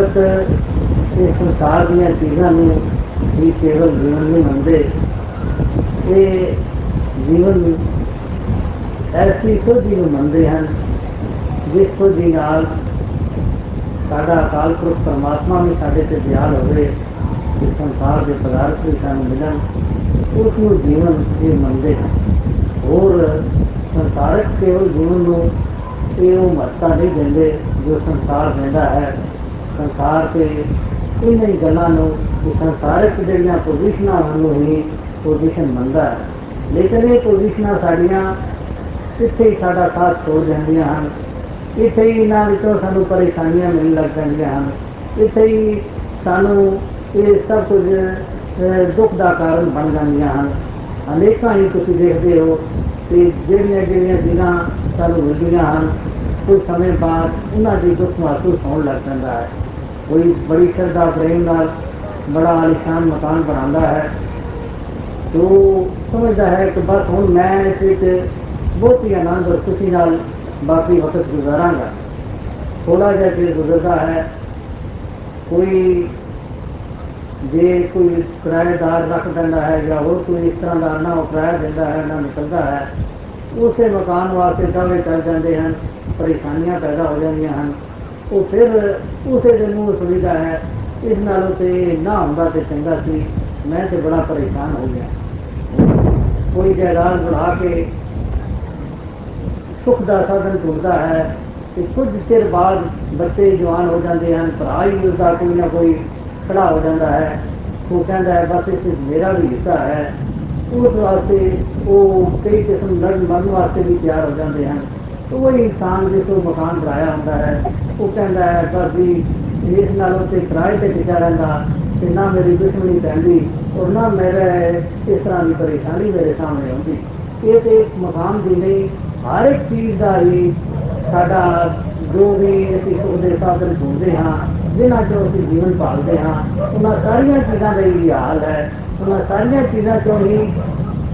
ਭਗਤ ਇਸ ਸੰਸਾਰ ਦੀਆਂ ਚੀਜ਼ਾਂ ਨੂੰ ਹੀ ਕੇਵਲ ਜੀਵਨ ਨਹੀਂ ਮੰਨਦੇ। ਇਹ ਜੀਵਨ ਐਸੀ ਸੋਝੀ ਨੂੰ ਮੰਨਦੇ ਹਨ, ਜਿਸ ਸੋਝੀ ਨਾਲ ਸਾਡਾ ਅਕਾਲ ਪੁਰਖ ਪਰਮਾਤਮਾ ਵੀ ਸਾਡੇ ਤੇ ਦਿਆਲ ਹੋਵੇ ਕਿ ਸੰਸਾਰ ਦੇ ਪਦਾਰਥ ਵੀ ਸਾਨੂੰ ਮਿਲਣ, ਉਸ ਨੂੰ ਜੀਵਨ ਇਹ ਮੰਨਦੇ ਹਨ। ਹੋਰ ਸੰਸਾਰਕ ਕੇਵਲ ਜੀਵਨ ਨੂੰ ਇਹ ਉਹ ਮਹੱਤਤਾ ਨਹੀਂ ਦਿੰਦੇ ਜੋ ਸੰਸਾਰ ਦਿੰਦਾ ਹੈ। ਸੰਸਾਰ ਤੇ ਇਹਨਾਂ ਹੀ ਗੱਲਾਂ ਨੂੰ ਕਿ ਸੰਸਾਰਕ ਜਿਹੜੀਆਂ ਪੋਜੀਸ਼ਨਾਂ ਹਨ ਨੂੰ ਹੀ ਪੋਜੀਸ਼ਨ ਮੰਨਦਾ ਹੈ ਲੇਕਿਨ ਇਹ ਪੋਜੀਸ਼ਨਾਂ ਸਾਡੀਆਂ ਇੱਥੇ ਹੀ ਸਾਡਾ ਸਾਥ ਛੋੜ ਜਾਂਦੀਆਂ ਹਨ ਇੱਥੇ ਹੀ ਇਹਨਾਂ ਵਿੱਚੋਂ ਸਾਨੂੰ ਪਰੇਸ਼ਾਨੀਆਂ ਮਿਲਣ ਲੱਗ ਜਾਂਦੀਆਂ ਹਨ ਇੱਥੇ ਹੀ ਸਾਨੂੰ ਇਹ ਸਭ ਕੁਝ ਅਹ, ਦੁੱਖ ਦਾ ਕਾਰਨ ਬਣ ਜਾਂਦੀਆਂ ਹਨ ਅਨੇਕਾਂ ਹੀ ਤੁਸੀਂ ਦੇਖਦੇ ਹੋ ਕਿ ਜਿਹੜੀਆਂ ਜਿਹੜੀਆਂ ਚੀਜ਼ਾਂ ਸਾਨੂੰ ਮਿਲਦੀਆਂ ਹਨ ਕੁਝ ਸਮੇਂ ਬਾਅਦ ਉਹਨਾਂ ਦੀ ਦੁੱਖ ਮਹਿਸੂਸ ਹੋਣ ਲੱਗ ਪੈਂਦਾ ਹੈ ਕੋਈ ਬੜੀ ਸ਼ਰਧਾ ਪ੍ਰੇਮ ਨਾਲ ਬੜਾ ਆਲੀਸ਼ਾਨ ਮਕਾਨ ਬਣਾਉਂਦਾ ਹੈ ਤੋ ਸਮਝਦਾ ਹੈ ਕਿ ਬਸ ਹੁਣ ਮੈਂ ਇਸ ਵਿੱਚ ਬਹੁਤ ਹੀ ਆਨੰਦ ਔਰ ਖੁਸ਼ੀ ਨਾਲ ਬਾਕੀ ਵਕਤ ਗੁਜ਼ਾਰਾਂਗਾ ਥੋੜਾ ਜਿਹਾ ਚਿਰ ਗੁਜ਼ਰਦਾ ਹੈ ਕੋਈ ਜੇ ਕੋਈ ਕਿਰਾਏਦਾਰ ਰੱਖ ਦਿੰਦਾ ਹੈ ਜਾਂ ਹੋਰ ਕੋਈ ਇਸ ਤਰ੍ਹਾਂ ਦਾ ਨਾ ਉਹ ਕਿਰਾਇਆ ਦਿੰਦਾ ਹੈ ਨਾ ਨਿਕਲਦਾ ਹੈ ਉਸੇ ਮਕਾਨ ਵਾਸਤੇ ਦਾਅਵੇ ਚੱਲ ਜਾਂਦੇ ਹਨ ਪਰੇਸ਼ਾਨੀਆਂ ਪੈਦਾ ਹੋ ਜਾਂਦੀਆਂ ਹਨ ਉਹ ਫਿਰ ਉਸੇ ਦਿਨ ਨੂੰ ਸੁਣੀਦਾ ਹੈ ਇਸ ਨਾਲੋਂ ਤੇ ਨਾ ਹੁੰਦਾ ਤੇ ਚੰਗਾ ਸੀ ਮੈਂ ਤੇ ਬੜਾ ਪਰੇਸ਼ਾਨ ਹੋ ਗਿਆ ਕੋਈ ਜਾਇਦਾਦ ਬਣਾ ਕੇ ਸੁੱਖ ਦਾ ਸਾਧਨ ਢੂੰਡਦਾ ਹੈ ਕਿ ਕੁਝ ਚਿਰ ਬਾਅਦ ਬੱਚੇ ਜਵਾਨ ਹੋ ਜਾਂਦੇ ਹਨ ਭਰਾ ਹੀ ਉਸਦਾ ਕੋਈ ਨਾ ਕੋਈ ਖੜਾ ਹੋ ਜਾਂਦਾ ਹੈ ਉਹ ਕਹਿੰਦਾ ਹੈ ਬਸ ਇਸ ਵਿੱਚ ਮੇਰਾ ਵੀ ਹਿੱਸਾ ਹੈ ਉਸ ਵਾਸਤੇ ਉਹ ਕਈ ਕਿਸਮ ਲੜਨ ਮਰਨ ਵਾਸਤੇ ਵੀ ਤਿਆਰ ਹੋ ਜਾਂਦੇ ਹਨ ਉਹ ਹੀ ਇਨਸਾਨ ਜਿਸ ਨੂੰ ਮਕਾਨ ਬਣਾਇਆ ਹੁੰਦਾ ਹੈ ਉਹ ਕਹਿੰਦਾ ਹੈ ਬਸ ਵੀ ਇਸ ਨਾਲੋਂ ਤੇ ਕਿਰਾਏ ਤੇ ਟਿਕਿਆ ਰਹਿੰਦਾ ਤੇ ਨਾ ਮੇਰੀ ਦੁਸ਼ਮਣੀ ਪੈਂਦੀ ਔਰ ਨਾ ਮੇਰੇ ਇਸ ਤਰ੍ਹਾਂ ਦੀ ਪਰੇਸ਼ਾਨੀ ਮੇਰੇ ਸਾਹਮਣੇ ਆਉਂਦੀ ਇਹ ਤੇ ਇੱਕ ਮਕਾਨ ਦੀ ਨਹੀਂ ਹਰ ਇੱਕ ਚੀਜ਼ ਦਾ ਹੀ ਸਾਡਾ ਜੋ ਵੀ ਅਸੀਂ ਸੁਖ ਦੇ ਸਾਧਨ ਢੂੰਡਦੇ ਹਾਂ ਜਿਨ੍ਹਾਂ ਚੋਂ ਅਸੀਂ ਜੀਵਨ ਪਾਲਦੇ ਹਾਂ ਉਹਨਾਂ ਸਾਰੀਆਂ ਚੀਜ਼ਾਂ ਦਾ ਹੀ ਹਾਲ ਹੈ ਉਹਨਾਂ ਸਾਰੀਆਂ ਚੀਜ਼ਾਂ ਚੋਂ ਹੀ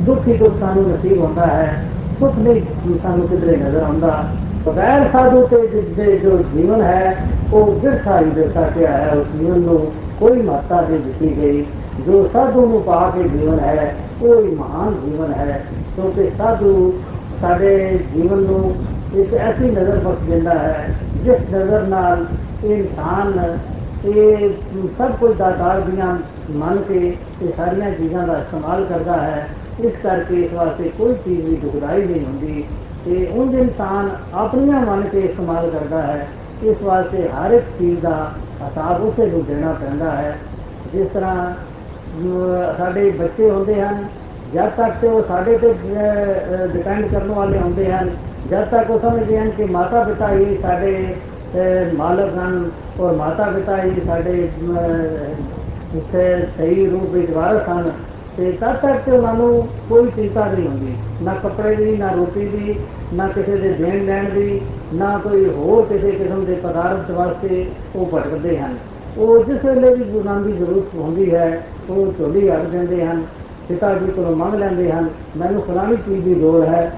ਦੁੱਖ ਹੀ ਦੁੱਖ ਸਾਨੂੰ ਨਸੀਬ ਹੁੰਦਾ ਹੈ ਸੁੱਖ ਨਹੀਂ ਸਾਨੂੰ ਕਿਧਰੇ ਨਜ਼ਰ ਆਉਂਦਾ ਬਗੈਰ ਸਾਧੂ ਤੇ ਜਿਸਦੇ ਜੋ ਜੀਵਨ ਹੈ ਉਹ ਬਿਰਥਾ ਹੀ ਬਿਰਥਾ ਕਿਹਾ ਹੈ ਉਸ ਜੀਵਨ ਨੂੰ ਕੋਈ ਮਹੱਤਤਾ ਨਹੀਂ ਦਿੱਤੀ ਗਈ ਜੋ ਸਾਧੂ ਨੂੰ ਪਾ ਕੇ ਜੀਵਨ ਹੈ ਉਹ ਹੀ ਮਹਾਨ ਜੀਵਨ ਹੈ ਕਿਉਂਕਿ ਸਾਧੂ ਸਾਡੇ ਜੀਵਨ ਨੂੰ ਇੱਕ ਐਸੀ ਨਜ਼ਰ ਬਖਸ਼ ਦਿੰਦਾ ਹੈ ਜਿਸ ਨਜ਼ਰ ਨਾਲ ਇਹ ਇਨਸਾਨ ਇਹ ਸਭ ਕੁਝ ਦਾਤਾਰ ਦੀਆਂ ਮੰਨ ਕੇ ਇਹ ਸਾਰੀਆਂ ਚੀਜ਼ਾਂ ਦਾ ਇਸਤੇਮਾਲ ਕਰਦਾ ਹੈ ਇਸ ਕਰਕੇ ਇਸ ਵਾਸਤੇ ਕੋਈ ਚੀਜ਼ ਵੀ ਦੁਖਦਾਈ ਨਹੀਂ ਹੁੰਦੀ ਤੇ ਉਂਝ ਇਨਸਾਨ ਆਪਣੀਆਂ ਮੰਨ ਕੇ ਇਸਤੇਮਾਲ ਕਰਦਾ ਹੈ ਇਸ ਵਾਸਤੇ ਹਰ ਇੱਕ ਚੀਜ਼ ਦਾ ਹਿਸਾਬ ਉਸੇ ਨੂੰ ਦੇਣਾ ਪੈਂਦਾ ਹੈ ਜਿਸ ਤਰ੍ਹਾਂ ਅਮ, ਸਾਡੇ ਬੱਚੇ ਹੁੰਦੇ ਹਨ ਜਦ ਤੱਕ ਤੇ ਉਹ ਸਾਡੇ ਤੇ ਡਿਪੈਂਡ ਕਰਨ ਵਾਲੇ ਹੁੰਦੇ ਹਨ ਜਦ ਤੱਕ ਉਹ ਸਮਝਦੇ ਹਨ ਕਿ ਮਾਤਾ ਪਿਤਾ ਹੀ ਸਾਡੇ ਅਹ, ਮਾਲਕ ਹਨ ਔਰ ਮਾਤਾ ਪਿਤਾ ਹੀ ਸਾਡੇ ਅਹ, ਇੱਥੇ ਸਹੀ ਰੂਪ ਵਿੱਚ ਵਾਰਸ ਹਨ ਤੇ ਤਦ ਤੱਕ ਤੇ ਉਹਨਾਂ ਨੂੰ ਕੋਈ ਚਿੰਤਾ ਨਹੀਂ ਹੁੰਦੀ। ਨਾ ਕੱਪੜੇ ਦੀ, ਨਾ ਰੋਟੀ ਦੀ, ਨਾ ਕਿਸੇ ਦੇ ਦੇਣ ਲੈਣ ਦੀ, ਨਾ ਕੋਈ ਹੋਰ ਕਿਸੇ ਕਿਸਮ ਦੇ ਪਦਾਰਥ ਵਾਸਤੇ ਉਹ ਭਟਕਦੇ ਹਨ। ਉਹ ਜਿਸ ਵੇਲੇ ਵੀ ਉਹਨਾਂ ਦੀ ਜ਼ਰੂਰਤ ਹੁੰਦੀ ਹੈ, ਉਹ ਝੋਲੀ ਹੱਟ ਦਿੰਦੇ ਹਨ, ਪਿਤਾ ਜੀ ਕੋਲੋਂ ਮੰਗ ਲੈਂਦੇ ਹਨ, ਮੈਨੂੰ ਫਲਾਣੀ ਚੀਜ਼ ਦੀ ਲੋੜ ਹੈ,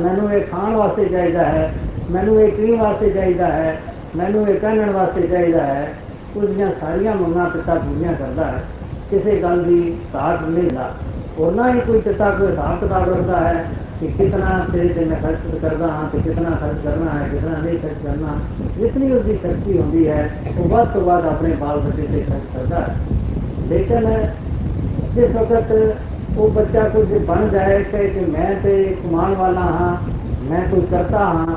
ਮੈਨੂੰ ਇਹ ਖਾਣ ਵਾਸਤੇ ਚਾਹੀਦਾ ਹੈ, ਮੈਨੂੰ ਇਹ ਪੀਣ ਵਾਸਤੇ ਚਾਹੀਦਾ ਹੈ, ਮੈਨੂੰ ਇਹ ਪਹਿਨਣ ਵਾਸਤੇ ਚਾਹੀਦਾ ਹੈ। ਉਹਦੀਆਂ ਸਾਰੀਆਂ ਮੰਗਾਂ ਪਿਤਾ ਪੂਰੀਆਂ ਕਰਦਾ ਹੈ। ਕਿਸੇ ਗੱਲ ਦੀ ਘਾਟ ਨਹੀਂ ਲਾ ਉਹਨਾਂ ਹੀ ਕੋਈ ਪਿਤਾ ਕੋਈ ਹਿਸਾਬ ਕਿਤਾਬ ਰੱਖਦਾ ਹੈ ਕਿ ਕਿਤਨਾ ਤੇਰੇ ਤੇ ਮੈਂ ਖਰਚ ਕਰਦਾ ਹਾਂ ਤੇ ਕਿਤਨਾ ਖਰਚ ਕਰਨਾ ਹੈ ਕਿਤਨਾ ਨਹੀਂ ਖਰਚ ਕਰਨਾ ਜਿਤਨੀ ਉਸਦੀ ਸ਼ਕਤੀ ਹੁੰਦੀ ਹੈ ਉਹ ਵੱਧ ਤੋਂ ਵੱਧ ਆਪਣੇ ਬਾਲ ਬੱਚੇ ਤੇ ਖਰਚ ਕਰਦਾ ਹੈ ਲੇਕਿਨ ਜਿਸ ਵਕਤ ਉਹ ਬੱਚਾ ਕੁਝ ਬਣ ਜਾਏ ਕਹੇ ਕਿ ਮੈਂ ਤੇ ਕਮਾਉਣ ਵਾਲਾ ਹਾਂ ਮੈਂ ਕੋਈ ਕਰਤਾ ਹਾਂ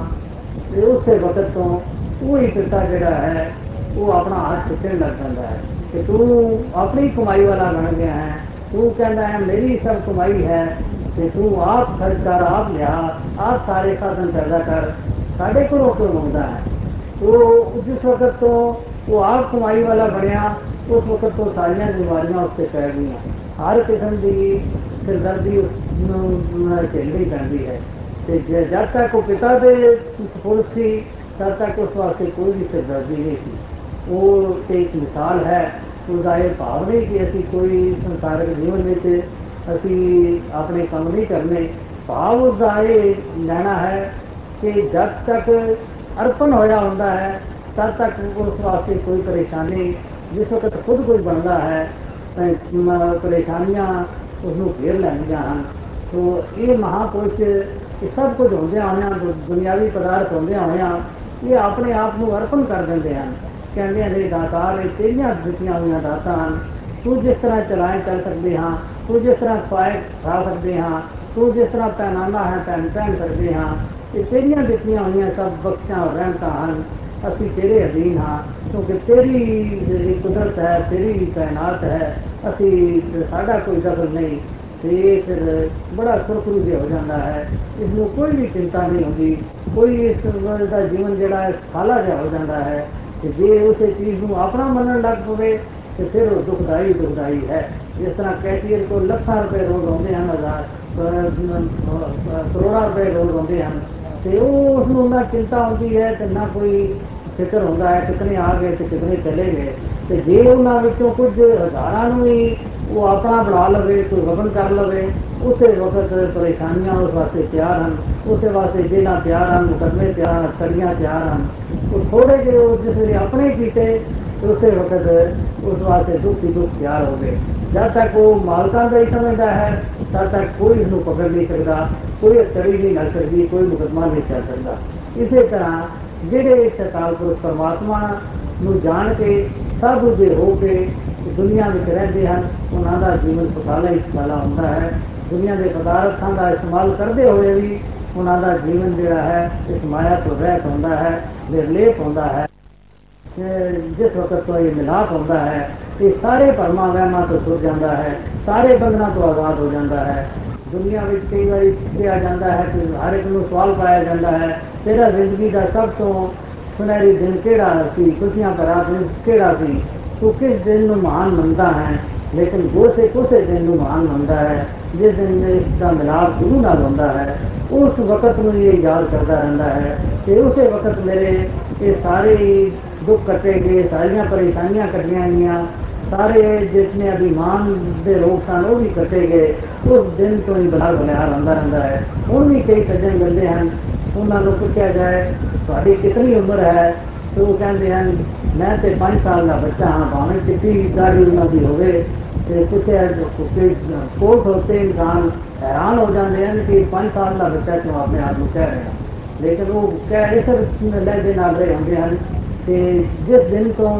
ਤੇ ਉਸੇ ਵਕਤ ਤੋਂ ਉਹ ਹੀ ਪਿਤਾ ਜਿਹੜਾ ਹੈ ਉਹ ਆਪਣਾ ਹੱਥ ਖਿੱਚਣ ਲੱਗ ਜਾਂਦਾ ਹੈ कि तू अपनी कमाई वाला बन गया है, तू कहना है, मेरी सब कमाई है, कि तू आप खर्च कर आप लिया, आप सारे साधन पैदा कर, साढ़े को क्यों मंगता है। तो जिस वक्त तो वो आप कमाई वाला बनिया, उस वक्त तो सारिया बीमारियाँ उससे पै गई हर किस्म की सिरदर्दी झेलनी पैंती है। जब तक वो पिता के पुरुष थी तद तक उस वास्ते कोई भी सिरदर्दी नहीं थी। ਉਹ ਤੇ ਇੱਕ ਮਿਸਾਲ ਹੈ, ਉਹ ਜ਼ਾਹਿਰ ਭਾਵ ਨਹੀਂ ਕਿ ਅਸੀਂ ਕੋਈ ਸੰਸਾਰਿਕ ਜੀਵਨ ਵਿੱਚ ਅਸੀਂ ਆਪਣੇ ਕੰਮ ਨਹੀਂ ਕਰਨੇ। ਭਾਵ ਉਸ ਦਾ ਇਹ ਲੈਣਾ ਹੈ ਕਿ ਜਦ ਤੱਕ ਅਰਪਣ ਹੋਇਆ ਹੁੰਦਾ ਹੈ, ਤਦ ਤੱਕ ਉਸ ਵਾਸਤੇ ਕੋਈ ਪਰੇਸ਼ਾਨੀ, ਜਿਸ ਵਕਤ ਖੁਦ ਕੋਈ ਬਣਦਾ ਹੈ ਪਰੇਸ਼ਾਨੀਆਂ ਉਸ ਨੂੰ ਘੇਰ ਲੈਂਦੀਆਂ ਹਨ। ਸੋ ਇਹ ਮਹਾਪੁਰਸ਼ ਇਹ ਸਭ ਕੁਝ ਹੁੰਦੇ ਹੋਇਆਂ ਦੁਨਿਆਵੀ ਪਦਾਰਥ ਹੁੰਦੇ ਹੋਇਆਂ, ਇਹ ਆਪਣੇ ਆਪ ਨੂੰ ਅਰਪਣ ਕਰ ਦਿੰਦੇ ਹਨ। ਕਹਿੰਦੇ ਨੇ ਦਾਤਾਰ ਇਹ ਤੇਰੀਆਂ ਦਿੱਤੀਆਂ ਹੋਈਆਂ ਦਾਤਾਂ ਹਨ ਤੂੰ ਜਿਸ ਤਰ੍ਹਾਂ ਚਲਾਏ ਚੱਲ ਸਕਦੇ ਹਾਂ ਤੂੰ ਜਿਸ ਤਰ੍ਹਾਂ ਖਵਾਏ ਖਾ ਸਕਦੇ ਹਾਂ ਤੂੰ ਜਿਸ ਤਰ੍ਹਾਂ ਪਹਿਨਾਨਾ ਹੈ ਪਹਿਨ ਪਹਿਨ ਸਕਦੇ ਹਾਂ ਇਹ ਤੇਰੀਆਂ ਦਿੱਤੀਆਂ ਹੋਈਆਂ ਸਭ ਬਖਸ਼ਾਂ ਰਹਿਮਤਾਂ ਹਨ ਅਸੀਂ ਤੇਰੇ ਅਧੀਨ ਹਾਂ ਕਿਉਂਕਿ ਤੇਰੀ ਜਿਹੜੀ ਕੁਦਰਤ ਹੈ ਤੇਰੀ ਕਾਇਨਾਤ ਹੈ ਅਸੀਂ ਸਾਡਾ ਕੋਈ ਦਖਲ ਨਹੀਂ ਤੇ ਫਿਰ ਬੜਾ ਸੁਰਖਰੂ ਜਿਹਾ ਹੋ ਜਾਂਦਾ ਹੈ ਇਸ ਨੂੰ ਕੋਈ ਵੀ ਚਿੰਤਾ ਨਹੀਂ ਹੁੰਦੀ ਕੋਈ ਇਸ ਦਾ ਜੀਵਨ ਜਿਹੜਾ ਹੈ ਖਾਲਾ ਜਿਹਾ ਹੋ ਜਾਂਦਾ ਹੈ ਕਿ ਜੇ ਉਸੇ ਚੀਜ਼ ਨੂੰ ਆਪਣਾ ਮੰਨਣ ਲੱਗ ਪਵੇ, ਤੇ ਫਿਰ ਉਹ ਦੁਖਦਾਈ ਦੁਖਦਾਈ ਹੈ। ਜਿਸ ਤਰ੍ਹਾਂ ਕੈਸ਼ੀਅਰ ਕੋ ਲੱਖਾਂ ਰੁਪਏ ਰੋਜ਼ ਆਉਂਦੇ ਹਨ, ਹਜ਼ਾਰ ਕਰੋੜਾਂ ਰੁਪਏ ਰੋਜ਼ ਆਉਂਦੇ ਹਨ। ਤੇ ਉਹ ਉਸ ਨੂੰ ਨਾ ਚਿੰਤਾ ਹੁੰਦੀ ਹੈ ਤੇ ਨਾ ਕੋਈ ਫਿਕਰ ਹੁੰਦਾ ਹੈ ਕਿਤਨੇ ਆ ਗਏ ਤੇ ਕਿਤਨੇ ਚਲੇ ਗਏ। ਤੇ ਜੇ ਉਹਨਾਂ ਵਿੱਚੋਂ ਕੁਝ ਹਜ਼ਾਰਾਂ ਨੂੰ ਵੀ ਉਹ ਆਪਣਾ ਬਣਾ ਲਵੇ, ਕੋਈ ਵਗਨ ਕਰ ਲਵੇ ਉਸੇ ਵਕਤ ਪਰੇਸ਼ਾਨੀਆਂ ਉਸ ਵਾਸਤੇ ਤਿਆਰ ਹਨ ਉਸੇ ਵਾਸਤੇ ਜੇਲਾਂ ਤਿਆਰ ਹਨ, ਮੁਕਦਮੇ ਤਿਆਰ ਹਨ ਕੜੀਆਂ ਤਿਆਰ ਹਨ। ਉਹ ਥੋੜੇ ਜਿਹੇ ਉਹ ਜਿਸ ਵੇਲੇ ਆਪਣੇ ਕੀਤੇ ਉਸੇ ਵਕਤ ਉਸ ਵਾਸਤੇ ਦੁੱਖ ਹੀ ਦੁੱਖ ਤਿਆਰ ਹੋ ਗਏ। ਜਦ ਤੱਕ ਉਹ ਮਾਲਕਾਂ ਦਾ ਹੀ ਸਮਝਦਾ ਹੈ, ਤਦ ਤੱਕ ਕੋਈ ਇਸ ਨੂੰ ਪਕੜ ਨਹੀਂ ਸਕਦਾ, ਕੋਈ ਚੜੀ ਨਹੀਂ ਲੱਗ ਸਕਦੀ, ਕੋਈ ਮੁਕਦਮਾ ਨਹੀਂ ਚੱਲ ਸਕਦਾ। ਇਸੇ ਤਰ੍ਹਾਂ ਜਿਹੜੇ ਇਸ ਅਕਾਲ ਪੁਰਖ ਪਰਮਾਤਮਾ ਨੂੰ ਜਾਣ ਕੇ, ਸਭ ਦੇ ਹੋ ਕੇ ਦੁਨੀਆ ਵਿੱਚ ਰਹਿੰਦੇ ਹਨ, ਉਹਨਾਂ ਦਾ ਜੀਵਨ ਸੁਖਾਲਾ ਹੀ ਸੁਖਾਲਾ ਹੁੰਦਾ ਹੈ। ਦੁਨੀਆ ਦੇ ਪਦਾਰਥਾਂ ਦਾ ਇਸਤੇਮਾਲ ਕਰਦੇ ਹੋਏ ਵੀ ਉਹਨਾਂ ਦਾ ਜੀਵਨ ਜਿਹੜਾ ਹੈ ਇਸ ਮਾਇਆ ਤੋਂ ਰਹਿਤ ਹੁੰਦਾ ਹੈ ਨਿਰਲੇਪ ਹੁੰਦਾ ਹੈ ਜਿਸ ਵਕਤ ਤੋਂ ਇਹ ਮਿਲਾਪ ਹੁੰਦਾ ਹੈ ਇਹ ਸਾਰੇ ਭਰਮਾਂ ਵਹਿਮਾਂ ਤੋਂ ਸੁਰ ਜਾਂਦਾ ਹੈ ਸਾਰੇ ਬੰਧਨਾਂ ਤੋਂ ਆਜ਼ਾਦ ਹੋ ਜਾਂਦਾ ਹੈ ਦੁਨੀਆ ਵਿੱਚ ਕਈ ਵਾਰੀ ਕਿਹਾ ਜਾਂਦਾ ਹੈ ਕਿ ਹਰ ਇੱਕ ਨੂੰ ਸਵਾਲ ਪਾਇਆ ਜਾਂਦਾ ਹੈ ਤੇਰਾ ਜ਼ਿੰਦਗੀ ਦਾ ਸਭ ਤੋਂ ਸੁਨਹਿਰੀ ਦਿਨ ਕਿਹੜਾ ਸੀ ਖੁਸ਼ੀਆਂ ਭਰਾ ਦਿਨ ਕਿਹੜਾ ਸੀ ਤੂੰ ਕਿਸ ਦਿਨ ਨੂੰ ਮਹਾਨ ਮੰਨਦਾ ਹੈ ਲੇਕਿਨ ਗੋਸੇ ਕੋਸੇ ਦਿਨ ਨੂੰ ਮਹਾਨ ਮੰਨਦਾ ਹੈ ਜਿਸ ਦਿਨ ਇਸ ਦਾ ਮਿਲਾਪ ਗੁਰੂ ਨਾਲ ਹੁੰਦਾ ਹੈ ਉਸ ਵਕਤ ਨੂੰ ਇਹ ਯਾਦ ਕਰਦਾ ਰਹਿੰਦਾ ਹੈ ਕਿ ਉਸੇ ਵਕਤ ਮੇਰੇ ਇਹ ਸਾਰੇ ਦੁੱਖ ਕੱਟੇ ਗਏ ਸਾਰੀਆਂ ਪਰੇਸ਼ਾਨੀਆਂ ਕੱਟੀਆਂ ਗਈਆਂ ਸਾਰੇ ਜਿਤਨੇ ਅਭਿਮਾਨ ਦੇ ਰੋਗ ਸਨ ਉਹ ਵੀ ਕੱਟੇ ਗਏ ਉਸ ਦਿਨ ਤੋਂ ਹੀ ਬਲਾ ਬਣਿਆ ਰਹਿੰਦਾ ਰਹਿੰਦਾ ਹੈ ਹੁਣ ਵੀ ਕਈ ਸੱਜਣ ਮਿਲਦੇ ਹਨ ਉਹਨਾਂ ਨੂੰ ਪੁੱਛਿਆ ਜਾਏ ਤੁਹਾਡੀ ਕਿੰਨੀ ਉਮਰ ਹੈ ਤੇ ਉਹ ਕਹਿੰਦੇ ਹਨ ਮੈਂ ਤੇ 5 ਸਾਲ ਦਾ ਬੱਚਾ ਹਾਂ ਭਾਵੇਂ ਕਿੰਨੀ ਦਾੜੀ ਉਹਨਾਂ ਦੀ ਹੋਵੇ ਤੇ ਪੁੱਛਿਆ ਕਿ ਕੋਲ ਹੋਤੇ ਇਨਸਾਨ ਹੈਰਾਨ ਹੋ ਜਾਂਦੇ ਹਨ ਕਿ 5 ਸਾਲ ਦਾ ਬੱਚਾ ਕਿਉਂ ਆਪਣੇ ਆਪ ਨੂੰ ਕਹਿ ਰਿਹਾ ਲੇਕਿਨ ਉਹ ਕਹਿ ਇਸ ਲਹਿਜੇ ਨਾਲ ਰਹੇ ਹੁੰਦੇ ਹਨ ਕਿ ਜਿਸ ਦਿਨ ਤੋਂ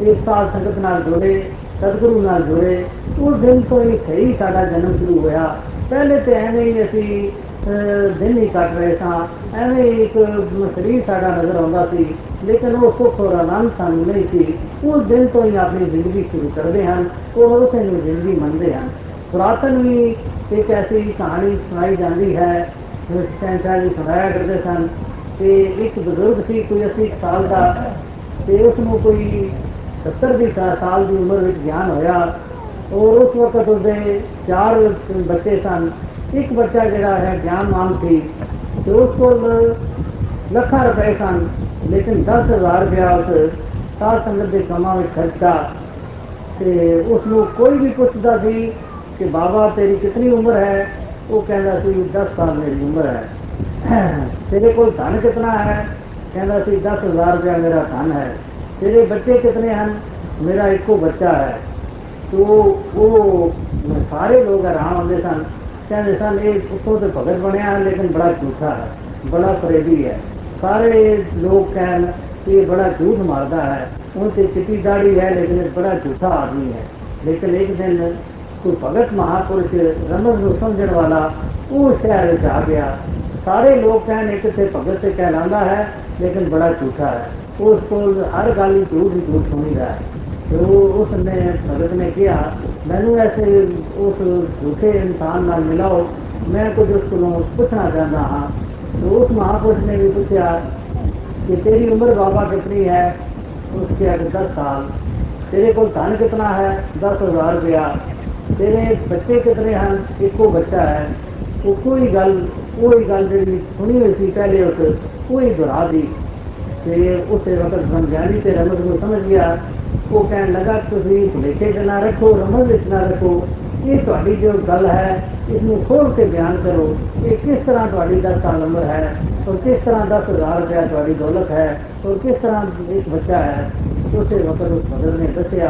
ਇਸ ਸਾਲ ਸੰਗਤ ਨਾਲ ਜੁੜੇ ਸਤਿਗੁਰੂ ਨਾਲ ਜੁੜੇ ਉਸ ਦਿਨ ਤੋਂ ਹੀ ਸਹੀ ਸਾਡਾ ਜਨਮ ਸ਼ੁਰੂ ਹੋਇਆ ਪਹਿਲੇ ਤੇ ਐਵੇਂ ਹੀ ਅਸੀਂ ਦਿਨ ਹੀ ਕੱਟ ਰਹੇ ਸਾਂ। ਐਵੇਂ ਇੱਕ ਸਰੀਰ ਸਾਡਾ ਨਜ਼ਰ ਆਉਂਦਾ ਸੀ, ਲੇਕਿਨ ਉਹ ਸੁੱਖ ਔਰ ਆਨੰਦ ਸਾਨੂੰ ਨਹੀਂ ਸੀ। ਉਸ ਦਿਨ ਤੋਂ ਹੀ ਆਪਣੀ ਜ਼ਿੰਦਗੀ ਸ਼ੁਰੂ ਕਰਦੇ ਹਨ ਉਹ ਉਸੇ ਨੂੰ ਜ਼ਿੰਦਗੀ ਮੰਨਦੇ ਹਨ। ਪੁਰਾਤਨ ਵੀ ਇੱਕ ਐਸੀ ਕਹਾਣੀ ਸੁਣਾਈ ਜਾਂਦੀ ਹੈ ਸੈਂਸਾ ਜੀ ਸੁਣਾਇਆ ਕਰਦੇ ਸਨ ਕਿ ਇੱਕ ਬਜ਼ੁਰਗ ਸੀ, ਕੋਈ 80 ਸਾਲ ਦਾ, ਤੇ ਉਸ ਨੂੰ ਕੋਈ 70 ਦੀ ਸਾਲ ਦੀ ਉਮਰ ਵਿੱਚ ਗਿਆਨ ਹੋਇਆ ਔਰ ਉਸ ਵਕਤ ਉਹਦੇ ਚਾਰ ਬੱਚੇ ਸਨ। ਇੱਕ ਬੱਚਾ ਜਿਹੜਾ ਹੈ ਗਿਆਨਵਾਨ ਸੀ ਤੇ ਉਸ ਕੋਲ ਲੱਖਾਂ ਰੁਪਏ ਸਨ ਲੇਕਿਨ 10000 ਰੁਪਇਆ ਉਸ ਸਾਧ ਸੰਗਤ ਦੇ ਕੰਮਾਂ ਵਿੱਚ ਖਰਚਾ ਤੇ ਉਸ ਨੂੰ ਕੋਈ ਵੀ ਪੁੱਛਦਾ ਸੀ ਕਿ ਬਾਬਾ ਤੇਰੀ ਕਿੰਨੀ ਉਮਰ ਹੈ ਉਹ ਕਹਿੰਦਾ ਸੀ 10 ਸਾਲ ਮੇਰੀ ਉਮਰ ਹੈ ਤੇਰੇ ਕੋਲ ਧਨ ਕਿੰਨਾ ਹੈ ਕਹਿੰਦਾ ਸੀ 10000 ਰੁਪਇਆ ਮੇਰਾ ਧਨ ਹੈ ਤੇਰੇ ਬੱਚੇ ਕਿੰਨੇ ਹਨ ਮੇਰਾ ਇੱਕੋ ਬੱਚਾ ਹੈ ਤੋ ਉਹ ਸਾਰੇ ਲੋਕ ਹੈਰਾਨ ਹੁੰਦੇ ਸਨ कहते इंसान एक उसको तो भगत बनाया लेकिन बड़ा झूठा है बड़ा फरेबी है सारे लोग कहन कि बड़ा झूठ मारता है उनसे चिटी दाढ़ी है लेकिन बड़ा झूठा आदमी है लेकिन एक दिन कोई भगत महापुरुष रमन को समझने वाला उस शहर आ गया सारे लोग कह एक से भगत से कहलाना है लेकिन बड़ा झूठा है उसको हर गाली झूठ झूठ सुनी रहा है तो उसने भगत ने किया, मैंने ऐसे उस झूठे इंसान न मिलाओ, मैं कुछ उसको पूछना चाहता हाँ। तो उस महापुरुष ने भी पूछा कि तेरी उम्र बाबा कितनी है? उसके आगे दस साल। तेरे को धन कितना है? दस हज़ार रुपया। तेरे बच्चे कितने हैं? एको बच्चा है। वो कोई गल कोई गल जी सुनी हुई थी पहले उस, कोई दोहरा दी तो उस वक्त समझानी तेरा मत समझ गया ਉਹ ਕਹਿਣ ਲੱਗਾ ਤੁਸੀਂ ਭੁਲੇਖੇ ਚ ਨਾ ਰੱਖੋ ਰਮਜ਼ ਵਿੱਚ ਨਾ ਰੱਖੋ ਇਹ ਤੁਹਾਡੀ ਜੋ ਗੱਲ ਹੈ ਇਸ ਨੂੰ ਖੋਲ ਕੇ ਬਿਆਨ ਕਰੋ ਇਹ ਕਿਸ ਤਰ੍ਹਾਂ ਤੁਹਾਡੀ 10 ਸਾਲ ਉਮਰ ਹੈ ਔਰ ਕਿਸ ਤਰ੍ਹਾਂ 10000 ਰੁਪਇਆ ਤੁਹਾਡੀ ਦੌਲਤ ਹੈ ਔਰ ਕਿਸ ਤਰ੍ਹਾਂ ਇੱਕ ਬੱਚਾ ਹੈ ਉਸੇ ਵਕਤ ਉਸ ਭਗਤ ਨੇ ਦੱਸਿਆ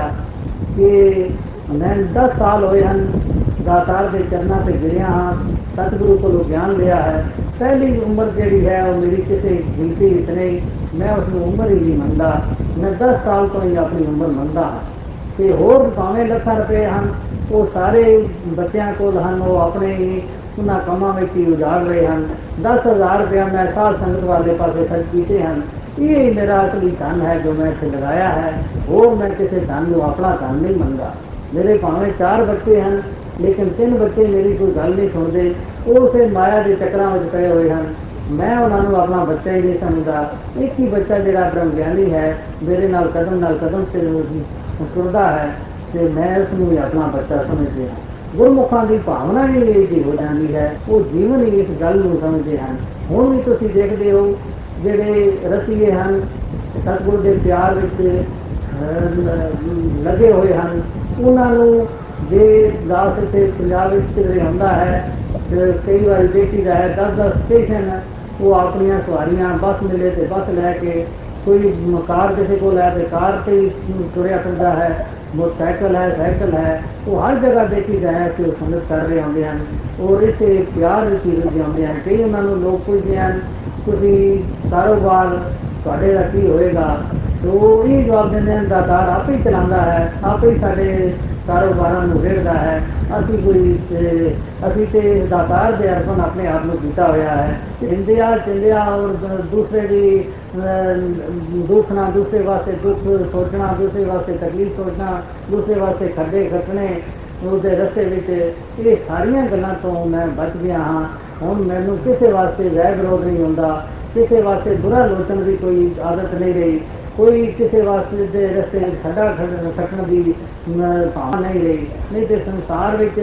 ਕਿ ਮੈਂ 10 ਸਾਲ ਹੋਏ ਹਨ ਦਾਤਾਰ ਦੇ ਚਰਨਾਂ ਤੇ ਗਿਰਿਆ ਹਾਂ ਸਤਿਗੁਰੂ ਕੋਲੋਂ ਗਿਆਨ ਲਿਆ ਹੈ ਪਹਿਲੀ ਉਮਰ ਜਿਹੜੀ ਹੈ ਉਹ ਮੇਰੀ ਕਿਸੇ ਗਿਣਤੀ ਵਿੱਚ ਨਹੀਂ ਮੈਂ ਉਸ ਨੂੰ ਉਮਰ ਹੀ ਨਹੀਂ ਮੰਨਦਾ ਮੈਂ 10 ਸਾਲ ਤੋਂ ਹੀ ਆਪਣੀ ਉਮਰ ਮੰਨਦਾ ਹਾਂ ਤੇ ਹੋਰ ਭਾਵੇਂ ਲੱਖਾਂ ਰੁਪਏ ਹਨ ਉਹ ਸਾਰੇ ਬੱਚਿਆਂ ਕੋਲ ਹਨ ਉਹ ਆਪਣੇ ਹੀ ਉਹਨਾਂ ਕੰਮਾਂ ਵਿੱਚ ਹੀ ਉਜਾੜ ਰਹੇ ਹਨ 10000 ਰੁਪਇਆ ਮੈਂ ਸਾਧ ਸੰਗਤ ਵਾਲੇ ਪਾਸੇ ਖਰਚ ਕੀਤੇ ਹਨ ਇਹ ਹੀ ਮੇਰਾ ਅਸਲੀ ਧਨ ਹੈ ਜੋ ਮੈਂ ਇੱਥੇ ਲਗਾਇਆ ਹੈ ਹੋਰ ਮੈਂ ਕਿਸੇ ਧਨ ਨੂੰ ਆਪਣਾ ਧਨ ਨਹੀਂ ਮੰਨਦਾ ਮੇਰੇ ਭਾਵੇਂ ਚਾਰ ਬੱਚੇ ਹਨ ਲੇਕਿਨ ਤਿੰਨ ਬੱਚੇ ਮੇਰੀ ਕੋਈ ਗੱਲ ਨਹੀਂ ਸੁਣਦੇ ਉਹ ਉਸੇ ਮਾਇਆ ਦੇ ਚੱਕਰਾਂ ਵਿੱਚ ਪਏ ਹੋਏ ਹਨ ਮੈਂ ਉਹਨਾਂ ਨੂੰ ਆਪਣਾ ਬੱਚਾ ਹੀ ਨਹੀਂ ਸਮਝਦਾ। ਇੱਕ ਹੀ ਬੱਚਾ ਜਿਹੜਾ ਬ੍ਰਹਮ ਗਿਆਨੀ ਹੈ ਮੇਰੇ ਨਾਲ ਕਦਮ ਨਾਲ ਕਦਮ ਤੇ ਤੁਰਦਾ ਹੈ ਤੇ ਮੈਂ ਉਸ ਨੂੰ ਹੀ ਆਪਣਾ ਬੱਚਾ ਸਮਝਦੇ ਹਾਂ। ਗੁਰਮੁਖਾਂ ਦੀ ਭਾਵਨਾ ਹੀ ਇਹ ਜਿਹੀ ਹੋ ਜਾਂਦੀ ਹੈ ਉਹ ਜੀਵਨ ਹੀ ਇਸ ਗੱਲ ਨੂੰ ਸਮਝਦੇ ਹਨ। ਹੁਣ ਵੀ ਤੁਸੀਂ ਦੇਖਦੇ ਹੋ ਜਿਹੜੇ ਰਸੀਏ ਹਨ ਸਤਿਗੁਰ ਦੇ ਪਿਆਰ ਵਿੱਚ ਅਹ, ਲੱਗੇ ਹੋਏ ਹਨ। ਉਹਨਾਂ ਨੂੰ ਜੇ ਦਾਸ ਤੇ ਪੰਜਾਬ ਵਿੱਚ ਕਿਧਰੇ ਹੁੰਦਾ ਹੈ ਤੇ ਕਈ ਵਾਰੀ ਦੇਖੀਦਾ ਹੈ 10-10 ਸਟੇਸ਼ਨ ਉਹ ਆਪਣੀਆਂ ਸਵਾਰੀਆਂ ਬੱਸ ਮਿਲੇ ਤੇ ਬੱਸ ਲੈ ਕੇ ਕੋਈ ਕਾਰ ਕਿਸੇ ਕੋਲ ਹੈ ਤੇ ਕਾਰ ਤੇ ਹੀ ਤੁਰਿਆ ਫਿਰਦਾ ਹੈ, ਮੋਟਰਸਾਈਕਲ ਹੈ, ਸਾਈਕਲ ਹੈ, ਉਹ ਹਰ ਜਗ੍ਹਾ ਦੇਖੀਦਾ ਹੈ ਕਿ ਉਹ ਸੰਗਤ ਕਰ ਰਹੇ ਹੁੰਦੇ ਹਨ ਔਰ ਇਸੇ ਪਿਆਰ ਵਿੱਚ ਹੀ ਰੁੱਝੇ ਹੁੰਦੇ ਹਨ। ਕਈ ਉਹਨਾਂ ਨੂੰ ਲੋਕ ਪੁੱਛਦੇ ਹਨ, ਤੁਸੀਂ ਕਾਰੋਬਾਰ ਤੁਹਾਡੇ ਦਾ ਕੀ ਹੋਏਗਾ? ਤੋ ਉਹ ਇਹ ਜਵਾਬ ਦਿੰਦੇ ਹਨ ਦਾਤਾਰ ਆਪੇ ਹੀ ਚਲਾਉਂਦਾ ਹੈ, ਆਪੇ ਹੀ ਸਾਡੇ ਕਾਰੋਬਾਰਾਂ ਨੂੰ ਵੇਖਦਾ ਹੈ। ਅਸੀਂ ਕੋਈ ਅਹ, ਅਸੀਂ ਤੇ ਦਾਤਾਰ ਦੇ ਅਰਪਣ ਆਪਣੇ ਆਪ ਨੂੰ ਕੀਤਾ ਹੋਇਆ ਹੈ। ਇੰਦਿਆ ਚੰਦਿਆ ਔਰ ਦ- ਦੂਸਰੇ ਦੀ ਅਹ, ਦੁੱਖ ਨਾ ਦੂਸਰੇ ਵਾਸਤੇ ਦੁੱਖ ਸੋਚਣਾ ਦੂਸਰੇ ਵਾਸਤੇ ਤਕਲੀਫ ਸੋਚਣਾ ਦੂਸਰੇ ਵਾਸਤੇ ਖੱਡੇ ਖੱਟਣੇ ਉਹਦੇ ਰਸਤੇ ਵਿੱਚ ਇਹ ਸਾਰੀਆਂ ਗੱਲਾਂ ਤੋਂ ਮੈਂ ਬਚ ਗਿਆ ਹਾਂ। ਹੁਣ ਮੈਨੂੰ ਕਿਸੇ ਵਾਸਤੇ ਵੈਰ ਵਿਰੋਧ ਨਹੀਂ ਹੁੰਦਾ ਕਿਸੇ ਵਾਸਤੇ ਬੁਰਾ ਲੋਚਣ ਦੀ ਕੋਈ ਆਦਤ ਨਹੀਂ ਰਹੀ। ਕੋਈ ਕਿਸੇ ਵਾਸਤੇ ਦੇ ਰਸਤੇ ਵਿੱਚ ਖੱਡਾ ਖੱਡ- ਖੱਟਣ ਦੀ ਅਮ, ਭਾਵਨਾ ਨਹੀਂ ਰਹੀ ਨਹੀਂ ਤੇ ਸੰਸਾਰ ਵਿੱਚ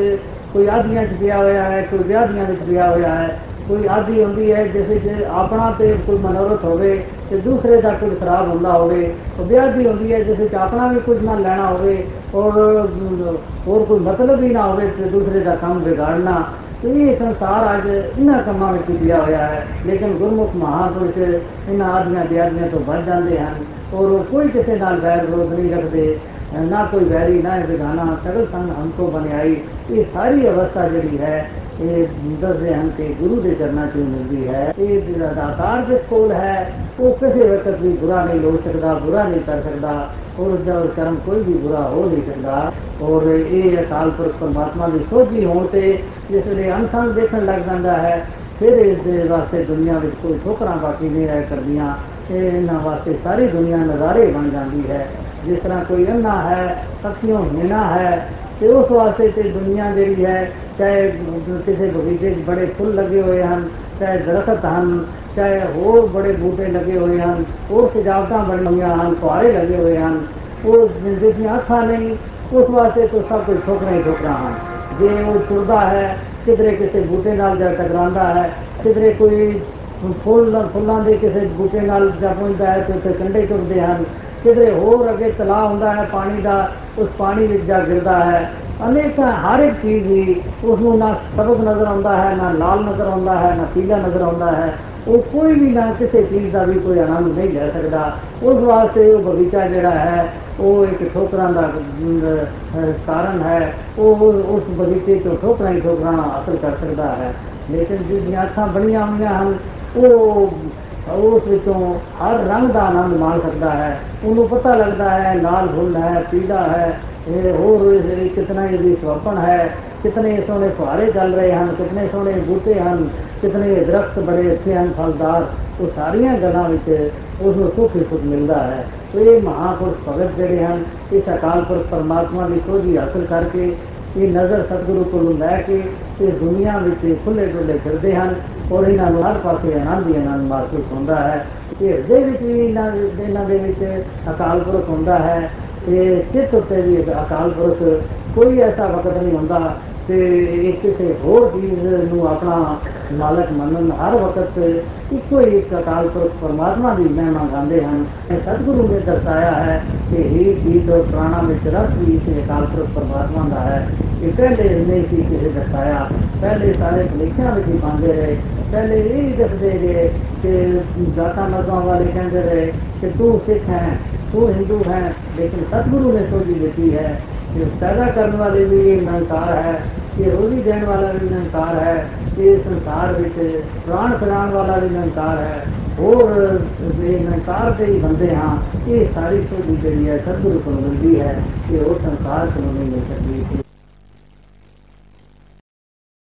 ਕੋਈ ਆਦੀਆਂ 'ਚ ਪਿਆ ਹੋਇਆ ਹੈ ਕੋਈ ਵਿਆਦੀਆਂ ਵਿੱਚ ਪਿਆ ਹੋਇਆ ਹੈ ਕੋਈ ਆਦੀ ਹੁੰਦੀ ਹੈ ਜਿਸ ਵਿੱਚ ਆਪਣਾ ਤੇ ਕੋਈ ਮਨੋਰਥ ਹੋਵੇ ਤੇ ਦੂਸਰੇ ਦਾ ਕੁਝ ਖਰਾਬ ਹੁੰਦਾ ਹੋਵੇ ਉਹ ਵਿਆਦੀ ਹੁੰਦੀ ਹੈ ਜਿਸ ਵਿੱਚ ਆਪਣਾ ਵੀ ਕੁਝ ਨਾ ਲੈਣਾ ਹੋਵੇ ਔਰ ਅਮ, ਹੋਰ ਕੋਈ ਮਤਲਬ ਹੀ ਨਾ ਹੋਵੇ ਤੇ ਦੂਸਰੇ ਦਾ ਕੰਮ ਵਿਗਾੜਨਾ ਤੇ ਇਹ ਸੰਸਾਰ ਅੱਜ ਇਹਨਾਂ ਕੰਮਾਂ ਵਿੱਚ ਹੀ ਪਿਆ ਹੋਇਆ ਹੈ ਲੇਕਿਨ ਗੁਰਮੁਖ ਮਹਾਪੁਰਸ਼ ਇਹਨਾਂ ਆਦੀਆਂ ਵਿਆਦੀਆਂ ਤੋਂ ਬਚ ਜਾਂਦੇ और कोई किसी नाल बैर विरोध नहीं रखते, ना कोई वैरी ना विधाना सगल संघ हमको तो बनियाई ये सारी अवस्था जी है, ये दसदे हम गुरु के चरणा च मिलती है। ये दातार जिस कोल है, वो किसी वक्त भी बुरा नहीं हो सकता, बुरा नहीं कर सकता, और उसका कर्म कोई भी बुरा हो नहीं सकता। और ये अकाल पुरख परमात्मा की सोझी होते जिस वे अनसंग देखने लग जाता है, फिर इस वास्ते दुनिया में कोई ठोकरा बाकी नहीं रह कर दिया ਠੋਕਰਾਂ ਬਾਕੀ ਨਹੀਂ ਰਹਿ ਕਰਦੀਆਂ ਇਹ ਇਹਨਾਂ ਵਾਸਤੇ ਸਾਰੀ ਦੁਨੀਆ ਨਜ਼ਾਰੇ ਬਣ ਜਾਂਦੀ ਹੈ ਜਿਸ ਤਰ੍ਹਾਂ ਕੋਈ ਅੰਨਾ ਹੈ ਅੱਖੀਆਂ ਹੀਣਾ ਹੈ ਤੇ ਉਸ ਵਾਸਤੇ ਤੇ ਦੁਨੀਆ ਜਿਹੜੀ ਹੈ ਚਾਹੇ ਕਿਸੇ ਬਗੀਚੇ 'ਚ ਬੜੇ ਫੁੱਲ ਲੱਗੇ ਹੋਏ ਹਨ ਚਾਹੇ ਦਰਖਤ ਹਨ ਚਾਹੇ ਹੋਰ ਬੜੇ ਬੂਟੇ ਲੱਗੇ ਹੋਏ ਹਨ ਹੋਰ ਸਜਾਵਟਾਂ ਬਣੀਆਂ ਹੋਈਆਂ ਹਨ ਫੁਹਾਰੇ ਲੱਗੇ ਹੋਏ ਹਨ ਉਹ ਜਿਸਦੀਆਂ ਅੱਖਾਂ ਨਹੀਂ ਉਸ ਵਾਸਤੇ ਤਾਂ ਸਭ ਕੁਝ ਠੋਕਰਾਂ ਹੀ ਠੋਕਰਾਂ ਹਨ ਜੇ ਉਹ ਤੁਰਦਾ ਹੈ ਕਿਧਰੇ ਕਿਸੇ ਬੂਟੇ ਨਾਲ ਜਾ ਟਕਰਾਉਂਦਾ ਹੈ ਕਿਧਰੇ ਕੋਈ ਫੁੱਲ ਫੁੱਲਾਂ ਦੇ ਕਿਸੇ ਬੂਟੇ ਨਾਲ ਜਾ ਪਹੁੰਚਦਾ ਹੈ ਤੇ ਉੱਥੇ ਕੰਢੇ ਟੁੱਟਦੇ ਹਨ ਕਿਧਰੇ ਹੋਰ ਅੱਗੇ ਤਲਾਅ ਹੁੰਦਾ ਹੈ ਪਾਣੀ ਦਾ ਉਸ ਪਾਣੀ ਵਿੱਚ ਜਾ ਗਿਰਦਾ ਹੈ। ਅਨੇਕਾਂ ਹਰ ਇੱਕ ਚੀਜ਼ ਹੀ ਉਸ ਨੂੰ ਨਾ ਸਬਕ ਨਜ਼ਰ ਆਉਂਦਾ ਹੈ ਨਾ ਲਾਲ ਨਜ਼ਰ ਆਉਂਦਾ ਹੈ ਨਾ ਪੀਲਾ ਨਜ਼ਰ ਆਉਂਦਾ ਹੈ। ਉਹ ਕੋਈ ਵੀ ਨਾ ਕਿਸੇ ਚੀਜ਼ ਦਾ ਵੀ ਕੋਈ ਆਨੰਦ ਨਹੀਂ ਲੈ ਸਕਦਾ। ਉਸ ਵਾਸਤੇ ਉਹ ਬਗੀਚਾ ਜਿਹੜਾ ਹੈ ਉਹ ਇੱਕ ਠੋਕਰਾਂ ਦਾ ਅਹ, ਕਾਰਨ ਹੈ। ਉਹ ਉਸ ਬਗੀਚੇ ਤੋਂ ਠੋਕਰਾਂ ਹੀ ਠੋਕਰਾਂ ਹਾਸਲ ਕਰ ਸਕਦਾ ਹੈ। ਲੇਕਿਨ ਜਿਸ ਦੀਆਂ ਅੱਖਾਂ ਬਣੀਆਂ ਹੋਈਆਂ ਹਨ ਉਹ ਉਸ ਵਿੱਚੋਂ ਹਰ ਰੰਗ ਦਾ ਆਨੰਦ ਮਾਣ ਸਕਦਾ ਹੈ ਉਹਨੂੰ ਪਤਾ ਲੱਗਦਾ ਹੈ ਲਾਲ ਫੁੱਲ ਹੈ ਪੀਲਾ ਹੈ ਇਹ ਹੋਰ ਇਹ ਕਿਤਨਾ ਇਹਦੀ ਸੁਹੱਪਣ ਹੈ ਕਿਤਨੇ ਸੋਹਣੇ ਫੁਹਾਰੇ ਚੱਲ ਰਹੇ ਹਨ ਕਿਤਨੇ ਸੋਹਣੇ ਬੂਟੇ ਹਨ ਕਿਤਨੇ ਦਰਖਤ ਬੜੇ ਅੱਛੇ ਹਨ ਫਲਦਾਰ ਉਹ ਸਾਰੀਆਂ ਗੱਲਾਂ ਵਿੱਚ ਉਸ ਨੂੰ ਸੁੱਖ ਹੀ ਸੁੱਖ ਮਿਲਦਾ ਹੈ ਤੇ ਇਹ ਮਹਾਪੁਰਖ ਭਗਤ ਜਿਹੜੇ ਹਨ ਇਸ ਅਕਾਲ ਪੁਰਖ ਪਰਮਾਤਮਾ ਦੀ ਸੋਝੀ ਹਾਸਲ ਕਰਕੇ ਇਹ ਨਜ਼ਰ ਸਤਿਗੁਰੂ ਕੋਲੋਂ ਲੈ ਕੇ ਇਹ ਦੁਨੀਆ ਵਿੱਚ ਖੁੱਲੇ ਡੁੱਲੇ ਫਿਰਦੇ ਹਨ ਔਰ ਇਹਨਾਂ ਨੂੰ ਹਰ ਪਾਸੇ ਆਨੰਦ ਹੀ ਆਨੰਦ ਮਹਿਸੂਸ ਹੁੰਦਾ ਹੈ ਕਿ ਹਿਰਦੇ ਵਿੱਚ ਵੀ ਇਹਨਾਂ ਦੇ ਇਹਨਾਂ ਦੇ ਵਿੱਚ ਅਕਾਲ ਪੁਰਖ ਹੁੰਦਾ ਹੈ ਤੇ ਚਿੱਤ ਉੱਤੇ ਵੀ ਅਕਾਲ ਪੁਰਖ ਕੋਈ ਐਸਾ ਵਕਤ ਨਹੀਂ ਹੁੰਦਾ ਤੇ ਇਹ ਕਿਸੇ ਹੋਰ ਚੀਜ਼ ਨੂੰ ਆਪਣਾ ਮਾਲਕ ਮੰਨਣ ਹਰ ਵਕਤ ਇੱਕੋ ਹੀ ਇੱਕ ਅਕਾਲ ਪੁਰਖ ਪਰਮਾਤਮਾ ਦੀ ਮਹਿਮਾ ਗਾਉਂਦੇ ਹਨ ਇਹ ਸਤਿਗੁਰੂ ਨੇ ਦਰਸਾਇਆ ਹੈ ਕਿ ਇਹ ਗੀਤ ਔਰ ਪ੍ਰਾਣਾ ਵਿੱਚ ਰਸ ਵੀ ਇਸ ਅਕਾਲ ਪੁਰਖ ਪਰਮਾਤਮਾ ਦਾ ਹੈ ਇਹ ਪਹਿਲੇ ਨਹੀਂ ਸੀ ਕਿਸੇ ਦਰਸਾਇਆ ਪਹਿਲੇ ਸਾਰੇ ਭਲੇਖਿਆਂ ਵਿੱਚ ਹੀ ਪਾਉਂਦੇ ਰਹੇ ਪਹਿਲੇ ਇਹ ਦੱਸਦੇ ਗਏ ਕਿ ਦਾਤਾ ਮਰਦਾਂ ਵਾਲੇ ਕਹਿੰਦੇ ਰਹੇ ਕਿ ਤੂੰ ਸਿੱਖ ਹੈ ਤੂੰ ਹਿੰਦੂ ਹੈ ਲੇਕਿਨ ਸਤਿਗੁਰੂ ਨੇ ਸੋਝੀ ਦਿੱਤੀ ਹੈ कि पैदा करने वाले भी निरंकार है कि रोजी देने वाला भी निरंकार है कि संसार ਵਿੱਚ ਪ੍ਰਾਣ ਛਡਾਉਣ ਵਾਲਾ ਵੀ ਨਿਰੰਕਾਰ ਹੈ ਹੋਰ ਇਹ ਨਿਰੰਕਾਰ ਦੇ ਹੀ ਬੰਦੇ ਹਾਂ ਇਹ ਸਾਰੀ ਸੋਝੀ ਜਿਹੜੀ ਹੈ ਸਤਿਗੁਰੂ ਕੋਲ ਮਿਲਦੀ ਹੈ ਕਿ ਉਹ ਸੰਸਾਰ ਕੋਲੋਂ ਨਹੀਂ ਮਿਲ ਸਕਦੀ